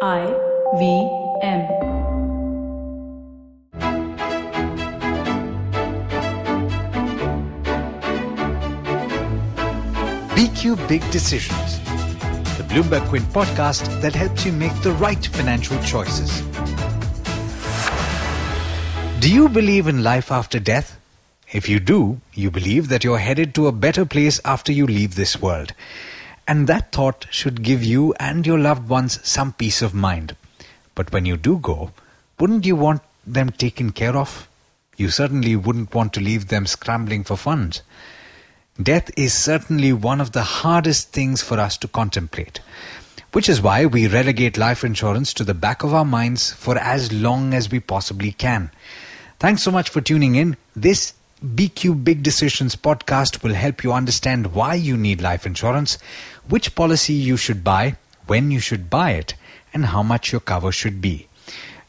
I V M. BQ Big Decisions, the Bloomberg Quint podcast that helps you make the right financial choices. Do you believe in life after death? If you do, you believe that you're headed to a better place after you leave this world. And that thought should give you and your loved ones some peace of mind. But when you do go, wouldn't you want them taken care of? You certainly wouldn't want to leave them scrambling for funds. Death is certainly one of the hardest things for us to contemplate, which is why we relegate life insurance to the back of our minds for as long as we possibly can. Thanks so much for tuning in. This BQ Big Decisions podcast will help you understand why you need life insurance, which policy you should buy, when you should buy it, and how much your cover should be.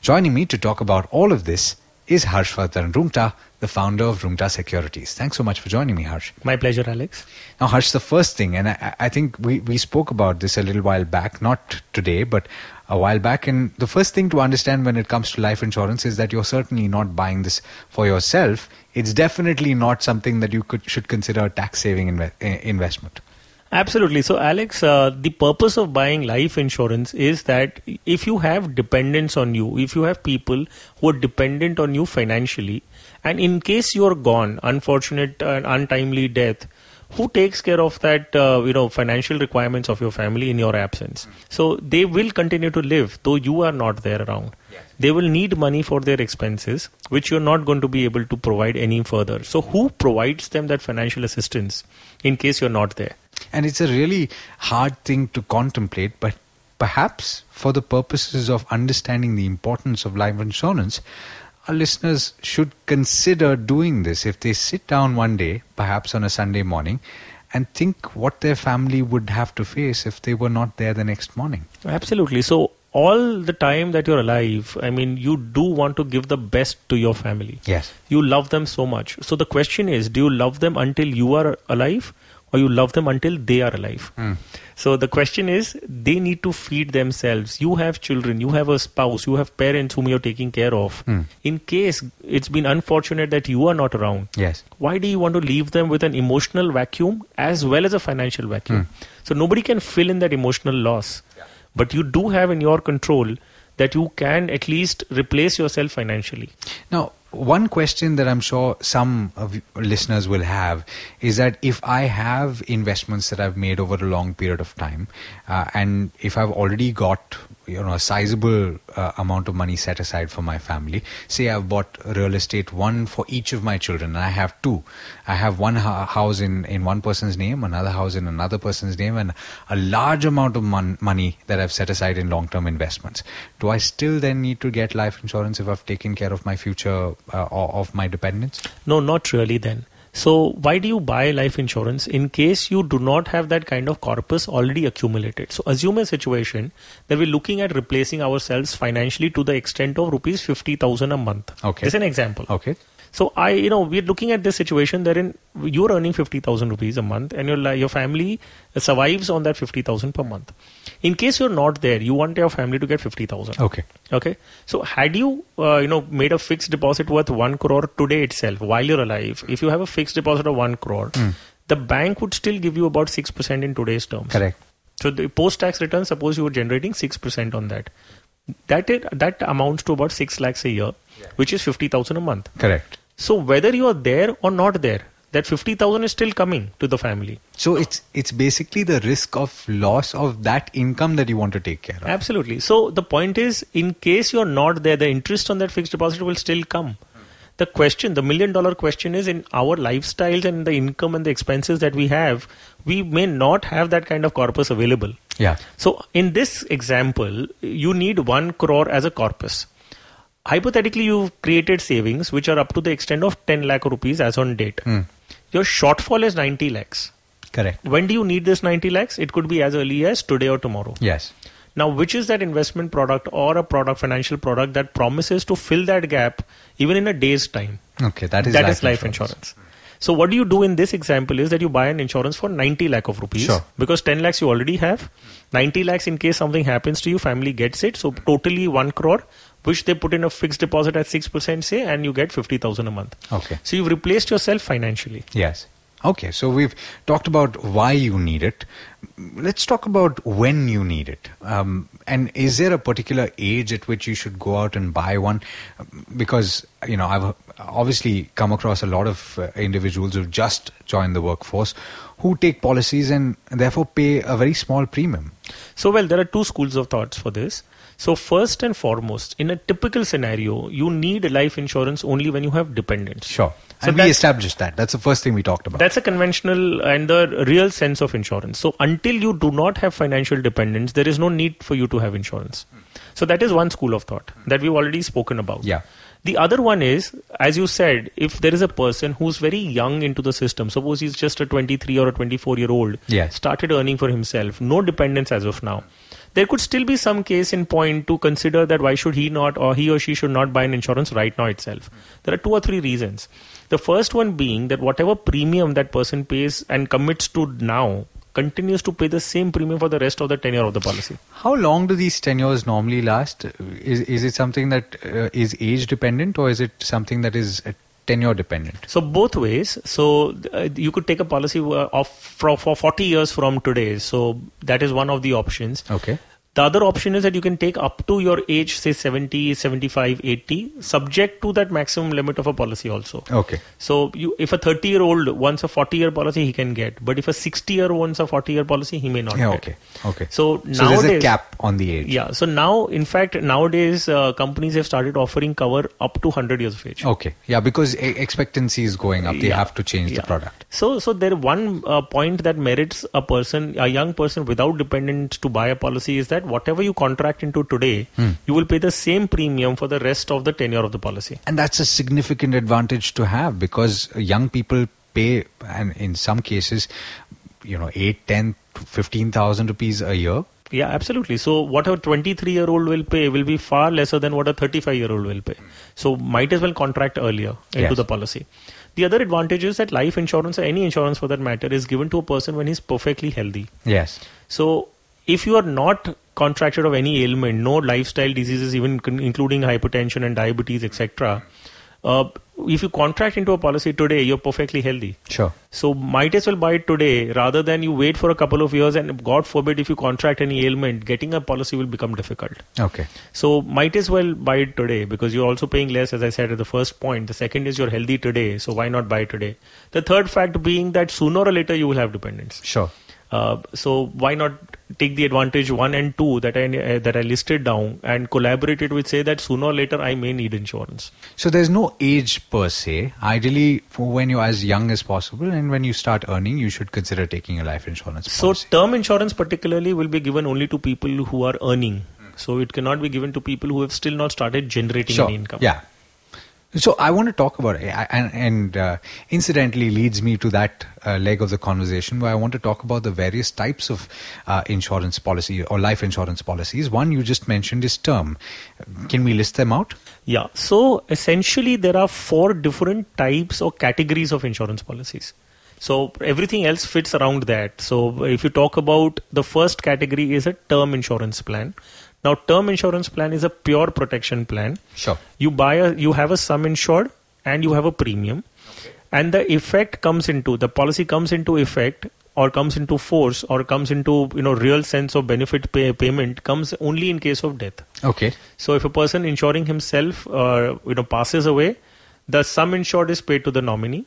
Joining me to talk about all of this is Harshvardhan Roongta, the founder of Roongta Securities. Thanks so much for joining me, Harsh. My pleasure, Alex. Now, Harsh, the first thing, and I, I think we, we spoke about this a little while back, not today, but a while back. And the first thing to understand when it comes to life insurance is that you're certainly not buying this for yourself. It's definitely not something that you could, should consider a tax saving inve- investment. Absolutely. So, Alex, uh, the purpose of buying life insurance is that if you have dependents on you, if you have people who are dependent on you financially, and in case you're gone, unfortunate and untimely death, who takes care of that uh, you know financial requirements of your family in your absence so they will continue to live though you are not there around yes. they will need money for their expenses which you're not going to be able to provide any further so who provides them that financial assistance in case you're not there and it's a really hard thing to contemplate but perhaps for the purposes of understanding the importance of life insurance our listeners should consider doing this if they sit down one day, perhaps on a Sunday morning, and think what their family would have to face if they were not there the next morning. Absolutely. So, all the time that you're alive, I mean, you do want to give the best to your family. Yes. You love them so much. So, the question is do you love them until you are alive? Or you love them until they are alive. Mm. So the question is, they need to feed themselves. You have children, you have a spouse, you have parents whom you're taking care of. Mm. In case it's been unfortunate that you are not around, yes. why do you want to leave them with an emotional vacuum as well as a financial vacuum? Mm. So nobody can fill in that emotional loss. Yeah. But you do have in your control that you can at least replace yourself financially. Now, one question that I'm sure some listeners will have is that if I have investments that I've made over a long period of time, uh, and if I've already got you know a sizable uh, amount of money set aside for my family, say I've bought real estate one for each of my children, and I have two. I have one ha- house in in one person's name, another house in another person's name, and a large amount of mon- money that I've set aside in long term investments. Do I still then need to get life insurance if I've taken care of my future? uh, of my dependents? No, not really then. So, why do you buy life insurance in case you do not have that kind of corpus already accumulated? So, assume a situation that we're looking at replacing ourselves financially to the extent of rupees 50,000 a month. Okay. This is an example. Okay. So I, you know, we're looking at this situation wherein you're earning fifty thousand rupees a month, and your your family survives on that fifty thousand per month. In case you're not there, you want your family to get fifty thousand. Okay. Okay. So had you, uh, you know, made a fixed deposit worth one crore today itself while you're alive, if you have a fixed deposit of one crore, mm. the bank would still give you about six percent in today's terms. Correct. So the post-tax return, suppose you were generating six percent on that, that it, that amounts to about six lakhs a year, yeah. which is fifty thousand a month. Correct. So whether you are there or not there, that 50,000 is still coming to the family. So it's it's basically the risk of loss of that income that you want to take care of. Absolutely. So the point is in case you're not there the interest on that fixed deposit will still come. The question, the million dollar question is in our lifestyles and the income and the expenses that we have, we may not have that kind of corpus available. Yeah. So in this example, you need 1 crore as a corpus. Hypothetically you've created savings which are up to the extent of 10 lakh rupees as on date. Mm. your shortfall is 90 lakhs. Correct. When do you need this 90 lakhs? It could be as early as today or tomorrow. Yes now which is that investment product or a product financial product that promises to fill that gap even in a day's time okay that is that life is life insurance. insurance. So what do you do in this example is that you buy an insurance for 90 lakh of rupees Sure. because 10 lakhs you already have. 90 lakhs in case something happens to you, family gets it. So totally 1 crore, which they put in a fixed deposit at 6% say and you get 50,000 a month. Okay. So you've replaced yourself financially. Yes. Okay, so we've talked about why you need it. Let's talk about when you need it. Um, and is there a particular age at which you should go out and buy one? Because, you know, I've obviously come across a lot of uh, individuals who've just joined the workforce who take policies and therefore pay a very small premium. So, well, there are two schools of thoughts for this. So, first and foremost, in a typical scenario, you need life insurance only when you have dependents. Sure. So and we established that. That's the first thing we talked about. That's a conventional and the real sense of insurance. So until you do not have financial dependence, there is no need for you to have insurance. So that is one school of thought that we've already spoken about. Yeah. The other one is, as you said, if there is a person who's very young into the system, suppose he's just a 23 or a 24 year old, Yes. started earning for himself, no dependence as of now. There could still be some case in point to consider that why should he not or he or she should not buy an insurance right now itself. There are two or three reasons. The first one being that whatever premium that person pays and commits to now continues to pay the same premium for the rest of the tenure of the policy. How long do these tenures normally last? Is is it something that uh, is age dependent, or is it something that is uh, tenure dependent? So both ways. So uh, you could take a policy uh, of for, for 40 years from today. So that is one of the options. Okay. The other option is that you can take up to your age, say 70, 75, 80, subject to that maximum limit of a policy also. Okay. So you, if a 30 year old wants a 40 year policy, he can get. But if a 60 year wants a 40 year policy, he may not Yeah. get. Okay. Okay. So, So there's a cap on the age. Yeah. So now, in fact, nowadays uh, companies have started offering cover up to 100 years of age. Okay. Yeah, because expectancy is going up. They Yeah. have to change the product. So, so there one uh, point that merits a person, a young person without dependents to buy a policy is that whatever you contract into today, Hmm. you will pay the same premium for the rest of the tenure of the policy. And that's a significant advantage to have because young people pay, and in some cases, you know, 8, 10, 15,000 rupees a year. Yeah, absolutely. So what a 23 year old will pay will be far lesser than what a 35 year old will pay. So might as well contract earlier into Yes. the policy. The other advantage is that life insurance or any insurance for that matter is given to a person when he's perfectly healthy. Yes. So if you are not contracted of any ailment, no lifestyle diseases, even including hypertension and diabetes, etc., uh, if you contract into a policy today, you're perfectly healthy. Sure. So might as well buy it today rather than you wait for a couple of years and God forbid if you contract any ailment, getting a policy will become difficult. Okay. So might as well buy it today because you're also paying less as I said at the first point. The second is you're healthy today, so why not buy today? The third fact being that sooner or later you will have dependence. Sure. Uh, so why not take the advantage one and two that I uh, that I listed down and collaborate it with say that sooner or later I may need insurance. So there's no age per se. Ideally, for when you're as young as possible and when you start earning, you should consider taking a life insurance So policy. term insurance particularly will be given only to people who are earning. So it cannot be given to people who have still not started generating sure. any income. Yeah. So I want to talk about it, and, and uh, incidentally leads me to that uh, leg of the conversation where I want to talk about the various types of uh, insurance policy or life insurance policies. One you just mentioned is term. Can we list them out? Yeah. So essentially, there are four different types or categories of insurance policies. So everything else fits around that. So if you talk about the first category is a term insurance plan. Now, term insurance plan is a pure protection plan. Sure. You buy a, you have a sum insured and you have a premium, and the effect comes into the policy comes into effect or comes into force or comes into you know real sense of benefit pay, payment comes only in case of death. Okay. So if a person insuring himself, uh, you know, passes away, the sum insured is paid to the nominee.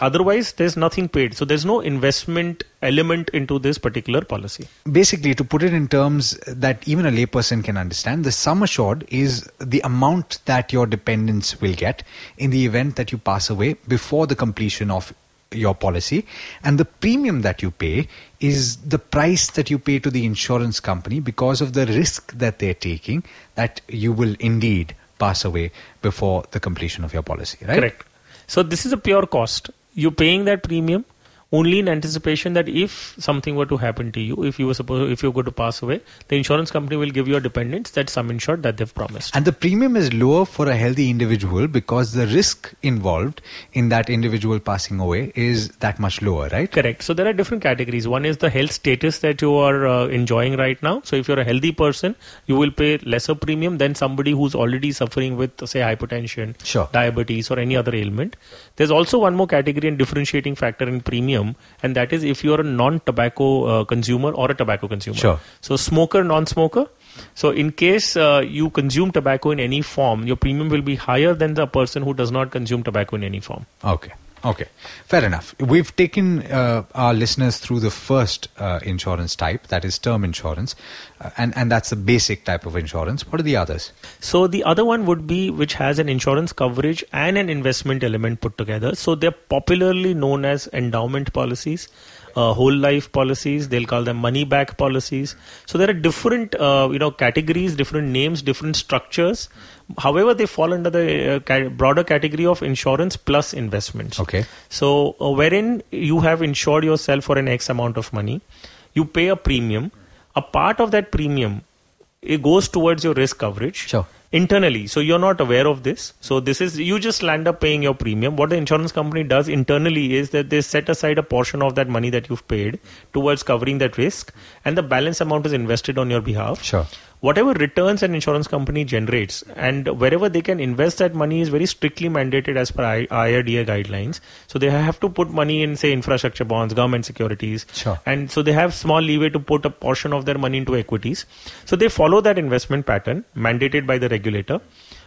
Otherwise, there's nothing paid. So there's no investment element into this particular policy. Basically, to put it in terms that even a layperson can understand, the sum assured is the amount that your dependents will get in the event that you pass away before the completion of your policy. And the premium that you pay is the price that you pay to the insurance company because of the risk that they're taking that you will indeed pass away before the completion of your policy, right? Correct. So this is a pure cost. You're paying that premium. Only in anticipation that if something were to happen to you, if you were supposed, if you were going to pass away, the insurance company will give your dependents that sum insured that they've promised. And the premium is lower for a healthy individual because the risk involved in that individual passing away is that much lower, right? Correct. So there are different categories. One is the health status that you are uh, enjoying right now. So if you're a healthy person, you will pay lesser premium than somebody who's already suffering with, say, hypertension, Sure. diabetes, or any other ailment. There's also one more category and differentiating factor in premium, and that is if you're a non-tobacco uh, consumer or a tobacco consumer. Sure. So smoker, non-smoker. So in case uh, you consume tobacco in any form, your premium will be higher than the person who does not consume tobacco in any form. Okay. Okay. Fair enough. We've taken uh, our listeners through the first uh, insurance type, that is term insurance, uh, and, and that's the basic type of insurance. What are the others? So the other one would be which has an insurance coverage and an investment element put together. So they're popularly known as endowment policies, uh, whole life policies. They'll call them money back policies. So there are different uh, you know categories, different names, different structures. However, they fall under the uh, broader category of insurance plus investments. Okay. So, uh, wherein you have insured yourself for an X amount of money, you pay a premium. A part of that premium it goes towards your risk coverage Sure. Internally. So you're not aware of this. So this is you just land up paying your premium. What the insurance company does internally is that they set aside a portion of that money that you've paid towards covering that risk, and the balance amount is invested on your behalf Sure. Whatever returns an insurance company generates and wherever they can invest that money is very strictly mandated as per IRDA guidelines. So they have to put money in, say, infrastructure bonds, government securities. Sure. And so they have small leeway to put a portion of their money into equities. So they follow that investment pattern mandated by the regulator.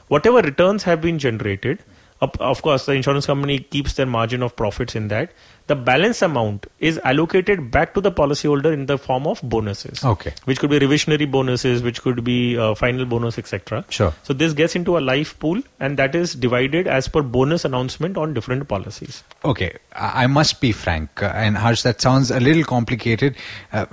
Whatever returns have been generated, of of course, the insurance company keeps their margin of profits in that. The balance amount is allocated back to the policyholder in the form of bonuses Okay. which could be reversionary bonuses, which could be uh, final bonus, etc. Sure. So this gets into a life pool, and that is divided as per bonus announcement on different policies. Okay, I must be frank, uh, and Harsh, that sounds a little complicated. Uh,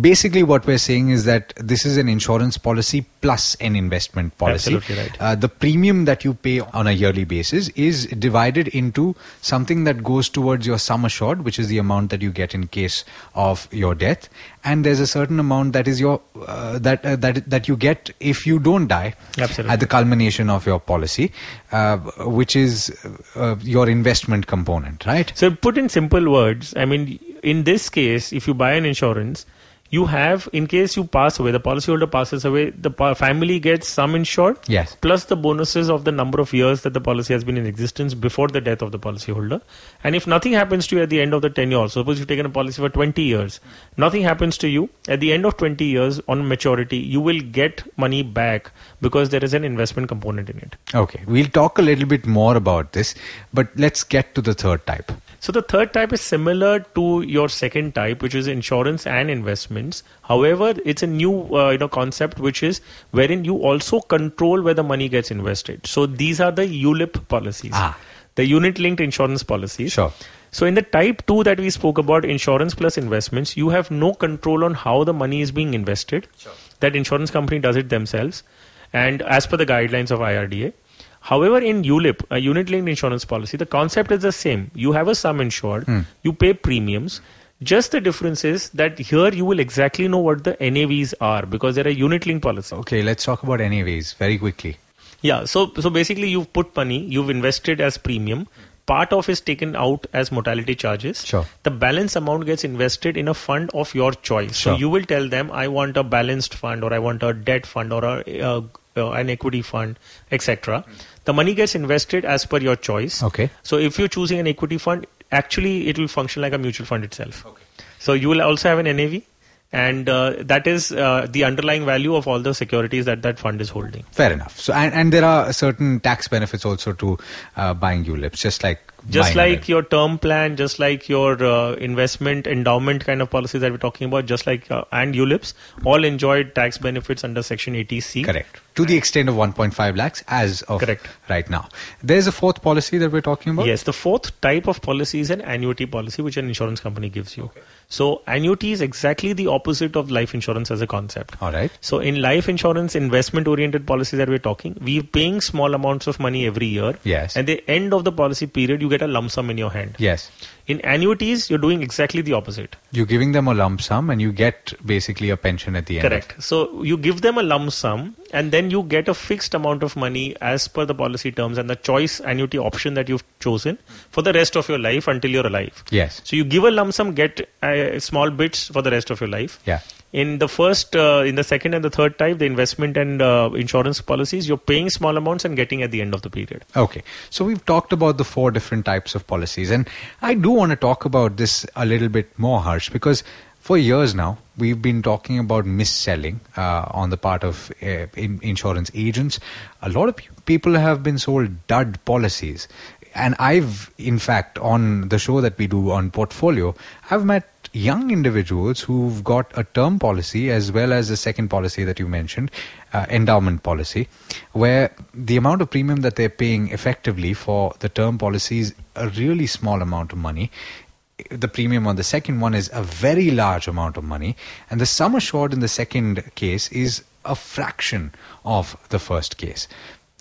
basically, what we're saying is that this is an insurance policy plus an investment policy. Absolutely right. Uh, the premium that you pay on a yearly basis is divided into something that goes towards your sum assured, which is the amount that you get in case of your death, and there's a certain amount that is your uh, that uh, that that you get if you don't die Absolutely. at the culmination of your policy, uh, which is uh, your investment component, right? So put in simple words, I mean, in this case, if you buy an insurance, you have, in case you pass away, the policyholder passes away, the family gets some insured, Yes. plus the bonuses of the number of years that the policy has been in existence before the death of the policyholder. And if nothing happens to you at the end of the tenure, suppose you've taken a policy for 20 years, nothing happens to you, at the end of 20 years on maturity, you will get money back because there is an investment component in it. Okay, we'll talk a little bit more about this, but let's get to the third type. So the third type is similar to your second type, which is insurance and investments. However, it's a new uh, you know concept, which is wherein you also control where the money gets invested. So these are the ULIP policies, Ah. The unit-linked insurance policies. Sure. So in the type two that we spoke about, insurance plus investments, you have no control on how the money is being invested. Sure. That insurance company does it themselves, and as per the guidelines of IRDA. However, in ULIP, a unit linked insurance policy, the concept is the same. You have a sum insured, hmm. you pay premiums. Just the difference is that here you will exactly know what the NAVs are because they're a unit linked policy. Okay, let's talk about NAVs very quickly. Yeah, so so basically you've put money, you've invested as premium. Part of is taken out as mortality charges. Sure. The balance amount gets invested in a fund of your choice. Sure. So you will tell them, I want a balanced fund, or I want a debt fund, or a, uh, uh, an equity fund, etc. The money gets invested as per your choice. Okay. So if you're choosing an equity fund, actually it will function like a mutual fund itself. Okay. So you will also have an NAV, and uh, that is uh, the underlying value of all the securities that that fund is holding. Fair enough. So, and, and there are certain tax benefits also to uh, buying ULIPs, just like just like your term plan, just like your uh, investment endowment kind of policies that we're talking about, just like uh, and ULIPs, all enjoyed tax benefits under Section 80C. Correct. To the extent of 1.5 lakhs as of Correct. right now. There's a fourth policy that we're talking about? Yes, the fourth type of policy is an annuity policy, which an insurance company gives you. So annuity is exactly the opposite of life insurance as a concept. All right. So in life insurance, investment-oriented policy that we're talking, we're paying small amounts of money every year. Yes. At the end of the policy period, you get a lump sum in your hand. Yes. In annuities, you're doing exactly the opposite. You're giving them a lump sum and you get basically a pension at the end. Correct. So you give them a lump sum and then you get a fixed amount of money as per the policy terms and the choice annuity option that you've chosen for the rest of your life until you're alive. Yes. So you give a lump sum, get uh, small bits for the rest of your life. Yeah. In the first, uh, in the second and the third type, the investment and uh, insurance policies, you're paying small amounts and getting at the end of the period. Okay. So we've talked about the four different types of policies. And I do want to talk about this a little bit more, Harsh, because for years now, we've been talking about mis-selling uh, on the part of uh, in insurance agents. A lot of pe- people have been sold dud policies. And I've, in fact, on the show that we do on Portfolio, I've met young individuals who've got a term policy as well as the second policy that you mentioned, uh, endowment policy, where the amount of premium that they're paying effectively for the term policy is a really small amount of money. The premium on the second one is a very large amount of money, and the sum assured in the second case is a fraction of the first case.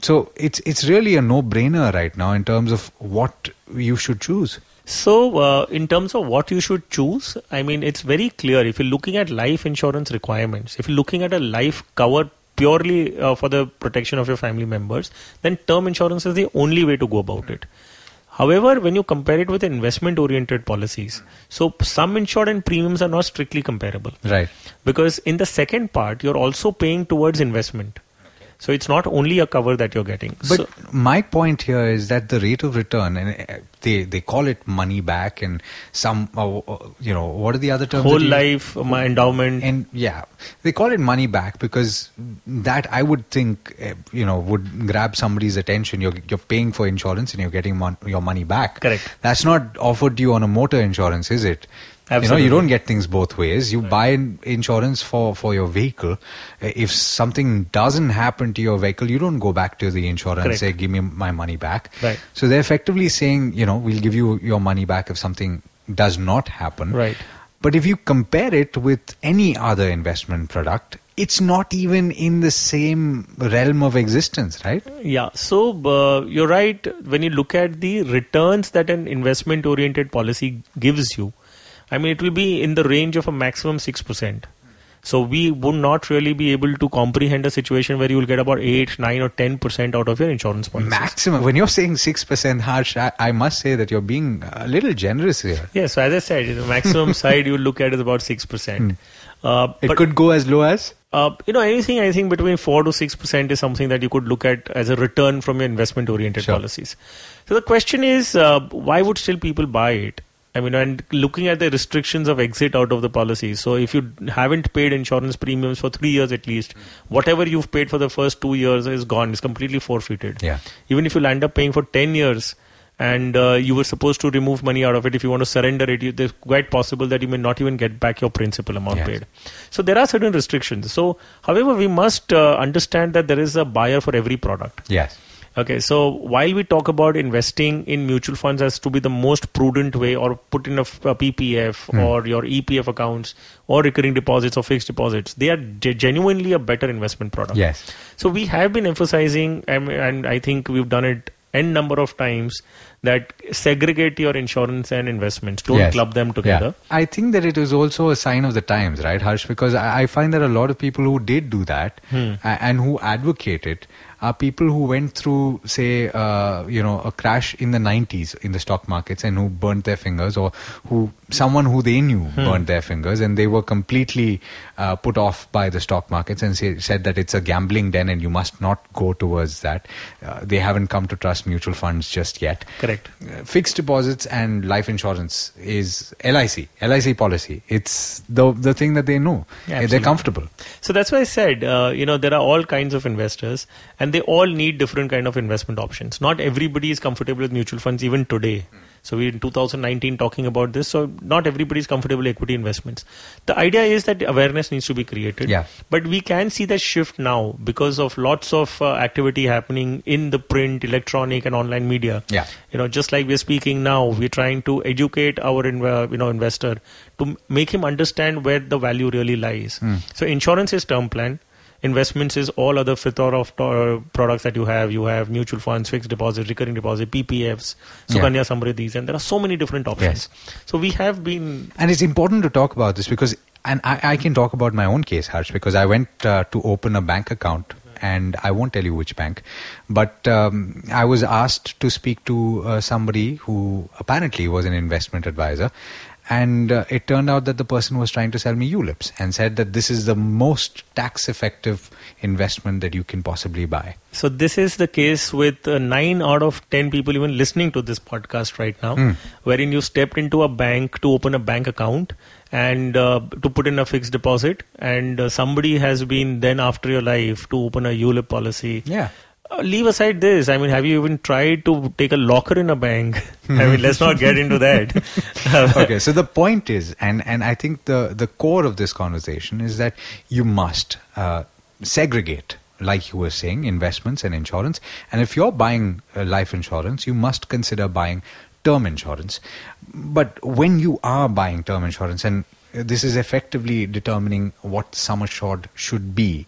So it's it's really a no-brainer right now in terms of what you should choose. So, uh, in terms of what you should choose, I mean, it's very clear. If you're looking at life insurance requirements, if you're looking at a life cover purely uh, for the protection of your family members, then term insurance is the only way to go about it. However, when you compare it with investment oriented policies, so some insured and premiums are not strictly comparable. Right. Because in the second part, you're also paying towards investment. So it's not only a cover that you're getting. But So- my point here is that the rate of return, and uh, they they call it money back, and some, uh, uh, you know, what are the other terms? whole you- life, my endowment. And yeah, they call it money back because that I would think, uh, you know, would grab somebody's attention. You're you're paying for insurance and you're getting mon- your money back. Correct. That's not offered to you on a motor insurance, is it? You know, you don't get things both ways. You buy insurance for, for your vehicle. Uh, If something doesn't happen to your vehicle, you don't go back to the insurer and say, give me my money back. Right. So they're effectively saying, you know, we'll give you your money back if something does not happen. Right. But if you compare it with any other investment product, it's not even in the same realm of existence, right? Yeah, so uh, you're right. When you look at the returns that an investment oriented policy gives you, I mean, it will be in the range of a maximum 6%. So we would not really be able to comprehend a situation where you will get about 8, 9 or 10% out of your insurance policy. Maximum. When you're saying 6% harsh, I, I must say that you're being a little generous here. Yeah, so as I said, the maximum side you look at is about 6%. Uh, Hmm. It but- could go as low as? Uh, you know, anything I think between four to six percent is something that you could look at as a return from your investment-oriented Sure. policies. So the question is, uh, why would still people buy it? I mean, and looking at the restrictions of exit out of the policy. So if you haven't paid insurance premiums for three years at least, whatever you've paid for the first two years is gone. It's completely forfeited. Yeah. Even if you land up paying for ten years. And uh, you were supposed to remove money out of it. If you want to surrender it, you, there's quite possible that you may not even get back your principal amount Yes. paid. So there are certain restrictions. So, however, we must uh, understand that there is a buyer for every product. Yes. Okay, so while we talk about investing in mutual funds as to be the most prudent way, or put in a, a PPF or your EPF accounts or recurring deposits or fixed deposits, they are ge- genuinely a better investment product. Yes. So we have been emphasizing, um, and I think we've done it n number of times, that segregate your insurance and investments. Don't Yes. club them together. Yeah. I think that it is also a sign of the times, right, Harsh? Because I, I find that a lot of people who did do that Hmm. and who advocate it are people who went through, say, uh, you know, a crash in the 90s in the stock markets and who burnt their fingers, or who someone who they knew Hmm. burnt their fingers, and they were completely uh, put off by the stock markets and say, said that it's a gambling den and you must not go towards that. Uh, they haven't come to trust mutual funds just yet Correct. uh, fixed deposits and life insurance is LIC, LIC policy. It's the the thing that they know. Yeah, They're comfortable. So that's why I said, uh, you know, there are all kinds of investors, and they all need different kind of investment options. Not everybody is comfortable with mutual funds even today. So we're in 2019 talking about this. So not everybody is comfortable with equity investments. The idea is that awareness needs to be created. Yeah. But we can see that shift now because of lots of uh, activity happening in the print, electronic, and online media. Yeah. You know, just like we're speaking now, we're trying to educate our inv- you know investor to make him understand where the value really lies. Hmm. So insurance is term plan. Investments is all other fifth of uh, products that you have. You have mutual funds, fixed deposit, recurring deposit, PPFs, Sukanya yeah. Samriddhis, and there are so many different options. Yes. So we have been. And it's important to talk about this because, and I, I can talk about my own case, Harsh, because I went uh, to open a bank account and I won't tell you which bank, but um, I was asked to speak to uh, somebody who apparently was an investment advisor, and uh, it turned out that the person was trying to sell me ULIPs and said that this is the most tax effective investment that you can possibly buy. So, this is the case with uh, 9 out of 10 people even listening to this podcast right now, mm. wherein you stepped into a bank to open a bank account and uh, to put in a fixed deposit, and uh, somebody has been then after your life to open a ULIP policy. Yeah leave aside this. I mean, have you even tried to take a locker in a bank? I mean, let's not get into that. okay, so the point is, and, and I think the, the core of this conversation is that you must uh, segregate, like you were saying, investments and insurance. And if you're buying uh, life insurance, you must consider buying term insurance. But when you are buying term insurance, and this is effectively determining what sum assured should be.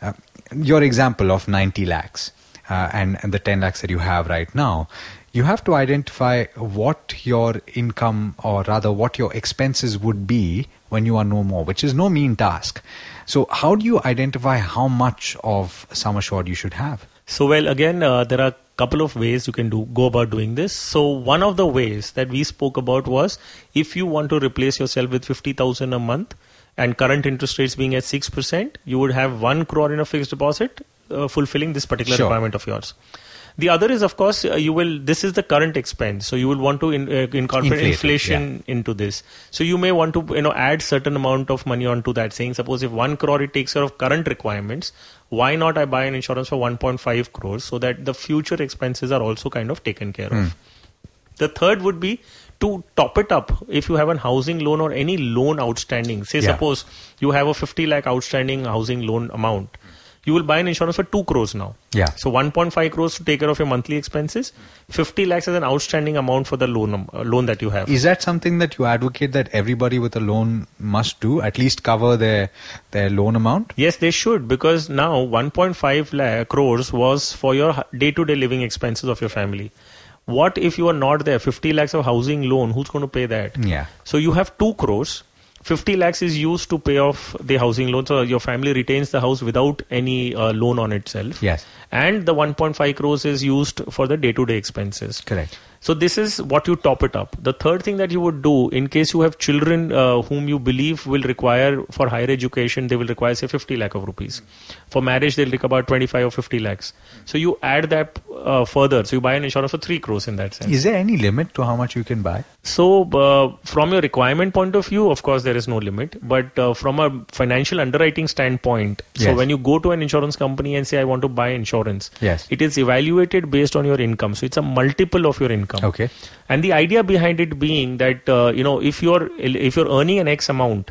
Uh, your example of 90 lakhs uh, and, and the 10 lakhs that you have right now, you have to identify what your income or rather what your expenses would be when you are no more, which is no mean task. So, how do you identify how much of sum assured you should have? So, well, again, uh, there are a couple of ways you can do go about doing this. So, one of the ways that we spoke about was if you want to replace yourself with fifty thousand a month, and current interest rates being at 6%, you would have 1 crore in a fixed deposit uh, fulfilling this particular sure. requirement of yours. The other is, of course, uh, you will. This is the current expense, so you will want to in, uh, incorporate inflation yeah. into this. So you may want to, you know, add certain amount of money onto that. Saying, suppose if one crore it takes care of current requirements, why not I buy an insurance for 1.5 crores so that the future expenses are also kind of taken care mm. of. Hmm. The third would be to top it up if you have a housing loan or any loan outstanding. Say, yeah. suppose you have a 50 lakh outstanding housing loan amount you will buy an insurance for 2 crores now. Yeah. So 1.5 crores to take care of your monthly expenses. 50 lakhs is an outstanding amount for the loan uh, loan that you have. Is that something that you advocate that everybody with a loan must do? At least cover their their loan amount? Yes, they should because now 1.5 lakh crores was for your day-to-day living expenses of your family. What if you are not there? 50 lakhs of housing loan, who's going to pay that? Yeah. So you have 2 crores 50 lakhs is used to pay off the housing loan. So your family retains the house without any uh, loan on itself. Yes. And the 1.5 crores is used for the day to day expenses. Correct. So this is what you top it up. The third thing that you would do in case you have children uh, whom you believe will require for higher education, they will require say 50 lakh of rupees. For marriage, they'll require about 25 or 50 lakhs. So you add that uh, further. So you buy an insurance for three crores in that sense. Is there any limit to how much you can buy? So uh, from your requirement point of view, of course there is no limit. But uh, from a financial underwriting standpoint, yes. so when you go to an insurance company and say I want to buy insurance, yes. it is evaluated based on your income. So it's a multiple of your income income. Okay. And the idea behind it being that uh, you know if you're if you're earning an X amount,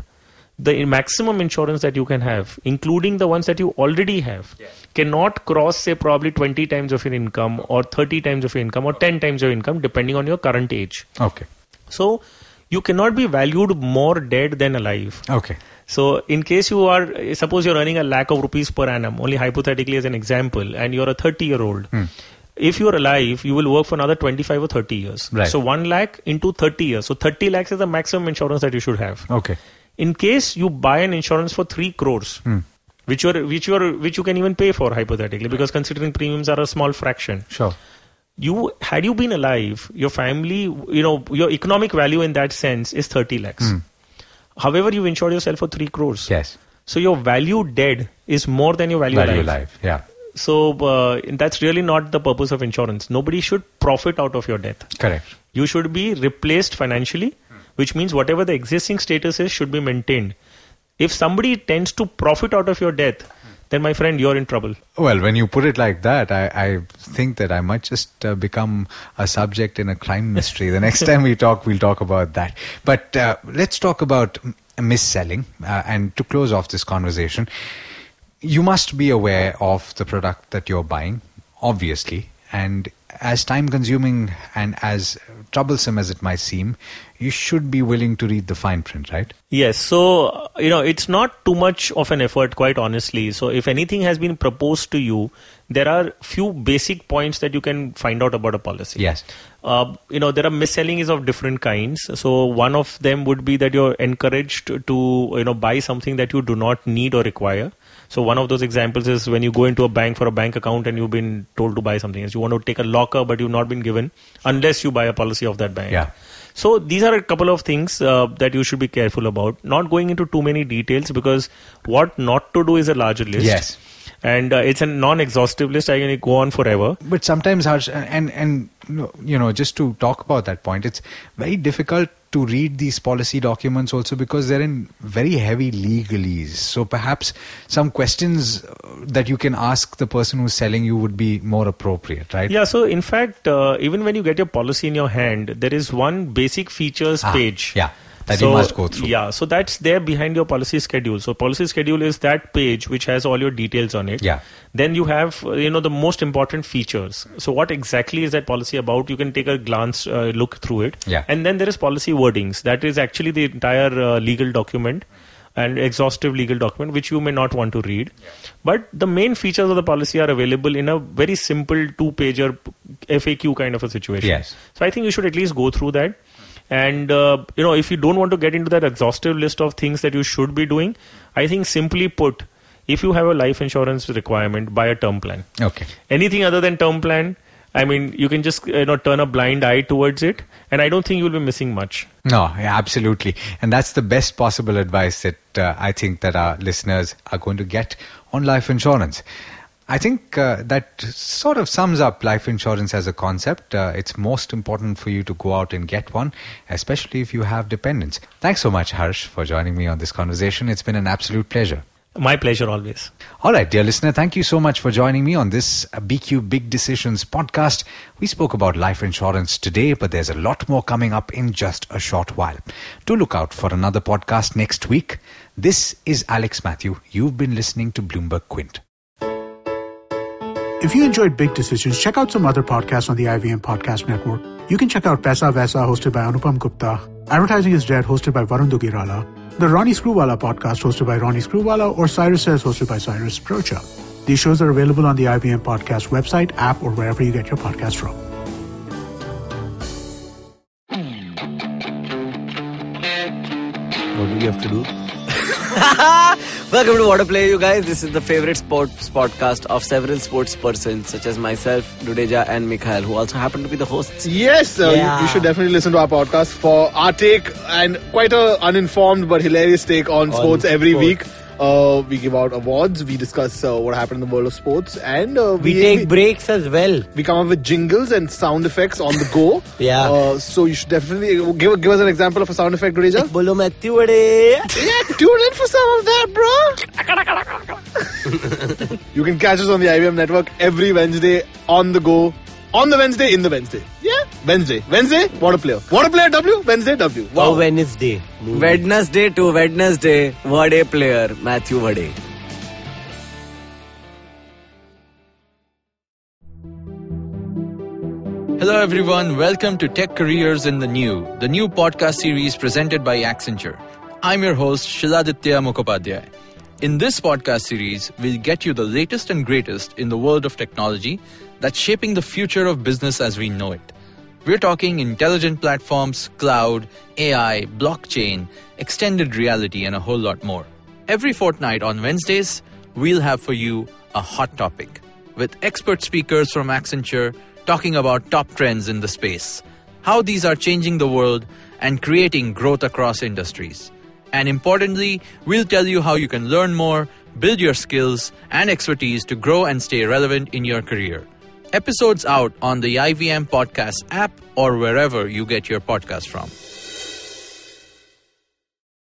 the maximum insurance that you can have, including the ones that you already have, cannot cross say probably 20 times of your income or 30 times of your income or 10 times your income depending on your current age. Okay. So you cannot be valued more dead than alive. Okay. So, in case you are, suppose you're earning a lakh of rupees per annum, only hypothetically as an example, and you're a 30 year old, hmm if you're alive, you will work for another 25 or 30 years. Right. So 1 lakh into 30 years. So 30 lakhs is the maximum insurance that you should have. Okay. In case you buy an insurance for 3 crores, hmm. which you are, which you are, which you can even pay for hypothetically because considering premiums are a small fraction. Sure. You had you been alive, your family, you know, your economic value in that sense is 30 lakhs. Hmm. However, you insured yourself for 3 crores. Yes. So your value dead is more than your value, value alive. alive. Yeah. So uh, that's really not the purpose of insurance. Nobody should profit out of your death. Correct. You should be replaced financially, which means whatever the existing status is should be maintained. If somebody tends to profit out of your death, then my friend, you're in trouble. Well, when you put it like that, I, I think that I might just uh, become a subject in a crime mystery. The next time we talk, we'll talk about that. But uh, let's talk about mis-selling. Uh, and to close off this conversation, you must be aware of the product that you're buying, obviously. And as time consuming and as troublesome as it might seem, you should be willing to read the fine print, right? Yes, so you know it's not too much of an effort, quite honestly. So if anything has been proposed to you, there are few basic points that you can find out about a policy. Yes. Uh, you know there are mis-sellings of different kinds. So one of them would be that you're encouraged to you know buy something that you do not need or require. So one of those examples is when you go into a bank for a bank account and you've been told to buy something else. You want to take a locker, but you've not been given unless you buy a policy of that bank. Yeah. So these are a couple of things uh, that you should be careful about. Not going into too many details because what not to do is a larger list. Yes. And uh, it's a non-exhaustive list. I can go on forever. But sometimes, Harsh, and and you know, just to talk about that point, it's very difficult to read these policy documents also because they're in very heavy legalese. So perhaps some questions uh, that you can ask the person who's selling you would be more appropriate, right? Yeah. So in fact, uh, even when you get your policy in your hand, there is one basic features Ah, page. Yeah. That so, you must go through. Yeah, so that's there behind your policy schedule. So policy schedule is that page which has all your details on it. Yeah. Then you have uh, you know the most important features. So what exactly is that policy about? You can take a glance uh, look through it. Yeah. And then there is policy wordings. That is actually the entire uh, legal document and exhaustive legal document which you may not want to read. But the main features of the policy are available in a very simple two-pager FAQ kind of a situation. Yes. So I think you should at least go through that. And uh, you know, if you don't want to get into that exhaustive list of things that you should be doing, I think simply put, if you have a life insurance requirement, buy a term plan. Okay. Anything other than term plan, I mean, you can just you know turn a blind eye towards it, and I don't think you will be missing much. No, yeah, absolutely. And that's the best possible advice that uh, I think that our listeners are going to get on life insurance. I think uh, that sort of sums up life insurance as a concept. Uh, it's most important for you to go out and get one, especially if you have dependents. Thanks so much, Harsh, for joining me on this conversation. It's been an absolute pleasure. My pleasure always. All right, dear listener, thank you so much for joining me on this BQ Big Decisions podcast. We spoke about life insurance today, but there's a lot more coming up in just a short while. Do look out for another podcast next week. This is Alex Mathew. You've been listening to Bloomberg Quint. If you enjoyed Big Decisions, check out some other podcasts on the IVM Podcast Network. You can check out Paisa Vaisa, hosted by Anupam Gupta, Advertising is Dead, hosted by Varun Duggirala, the Ronnie Screwvala podcast, hosted by Ronnie Screwvala, or Cyrus Says, hosted by Cyrus Broacha. These shows are available on the IVM Podcast website, app, or wherever you get your podcasts from. What do we have to do? Welcome to Water Play, you guys. This is the favorite sports podcast of several sports persons, such as myself, Dudeja, and Mikhail, who also happen to be the hosts. Yes, uh, Yeah. you, you should definitely listen to our podcast for our take and quite a uninformed but hilarious take on, sports every sports. week. Uh, we give out awards, we discuss uh, what happened in the world of sports, and uh, We take breaks as well. we come up with jingles and sound effects on the go. Yeah. Uh, so you should definitely give give us an example of a sound effect, Dudeja. Bolo yeah, tune in for some of that, bro. you can catch us on the IVM network every Wednesday on the go. On the Wednesday, in the Wednesday. Yeah, Wednesday. Wednesday, water player. Water player W, Wednesday W. Wow. Wow. Wednesday. Wednesday to Wednesday, Vade player, Matthew Vade. Hello, everyone. Welcome to Tech Careers in the New, the new podcast series presented by Accenture. I'm your host, Shiladitya Mukhopadhyay. In this podcast series, we'll get you the latest and greatest in the world of technology that's shaping the future of business as we know it. We're talking intelligent platforms, cloud, AI, blockchain, extended reality, and a whole lot more. Every fortnight on Wednesdays, we'll have for you a hot topic with expert speakers from Accenture talking about top trends in the space, how these are changing the world and creating growth across industries. And importantly, we'll tell you how you can learn more, build your skills and expertise to grow and stay relevant in your career. Episodes out on the IVM Podcast app or wherever you get your podcast from.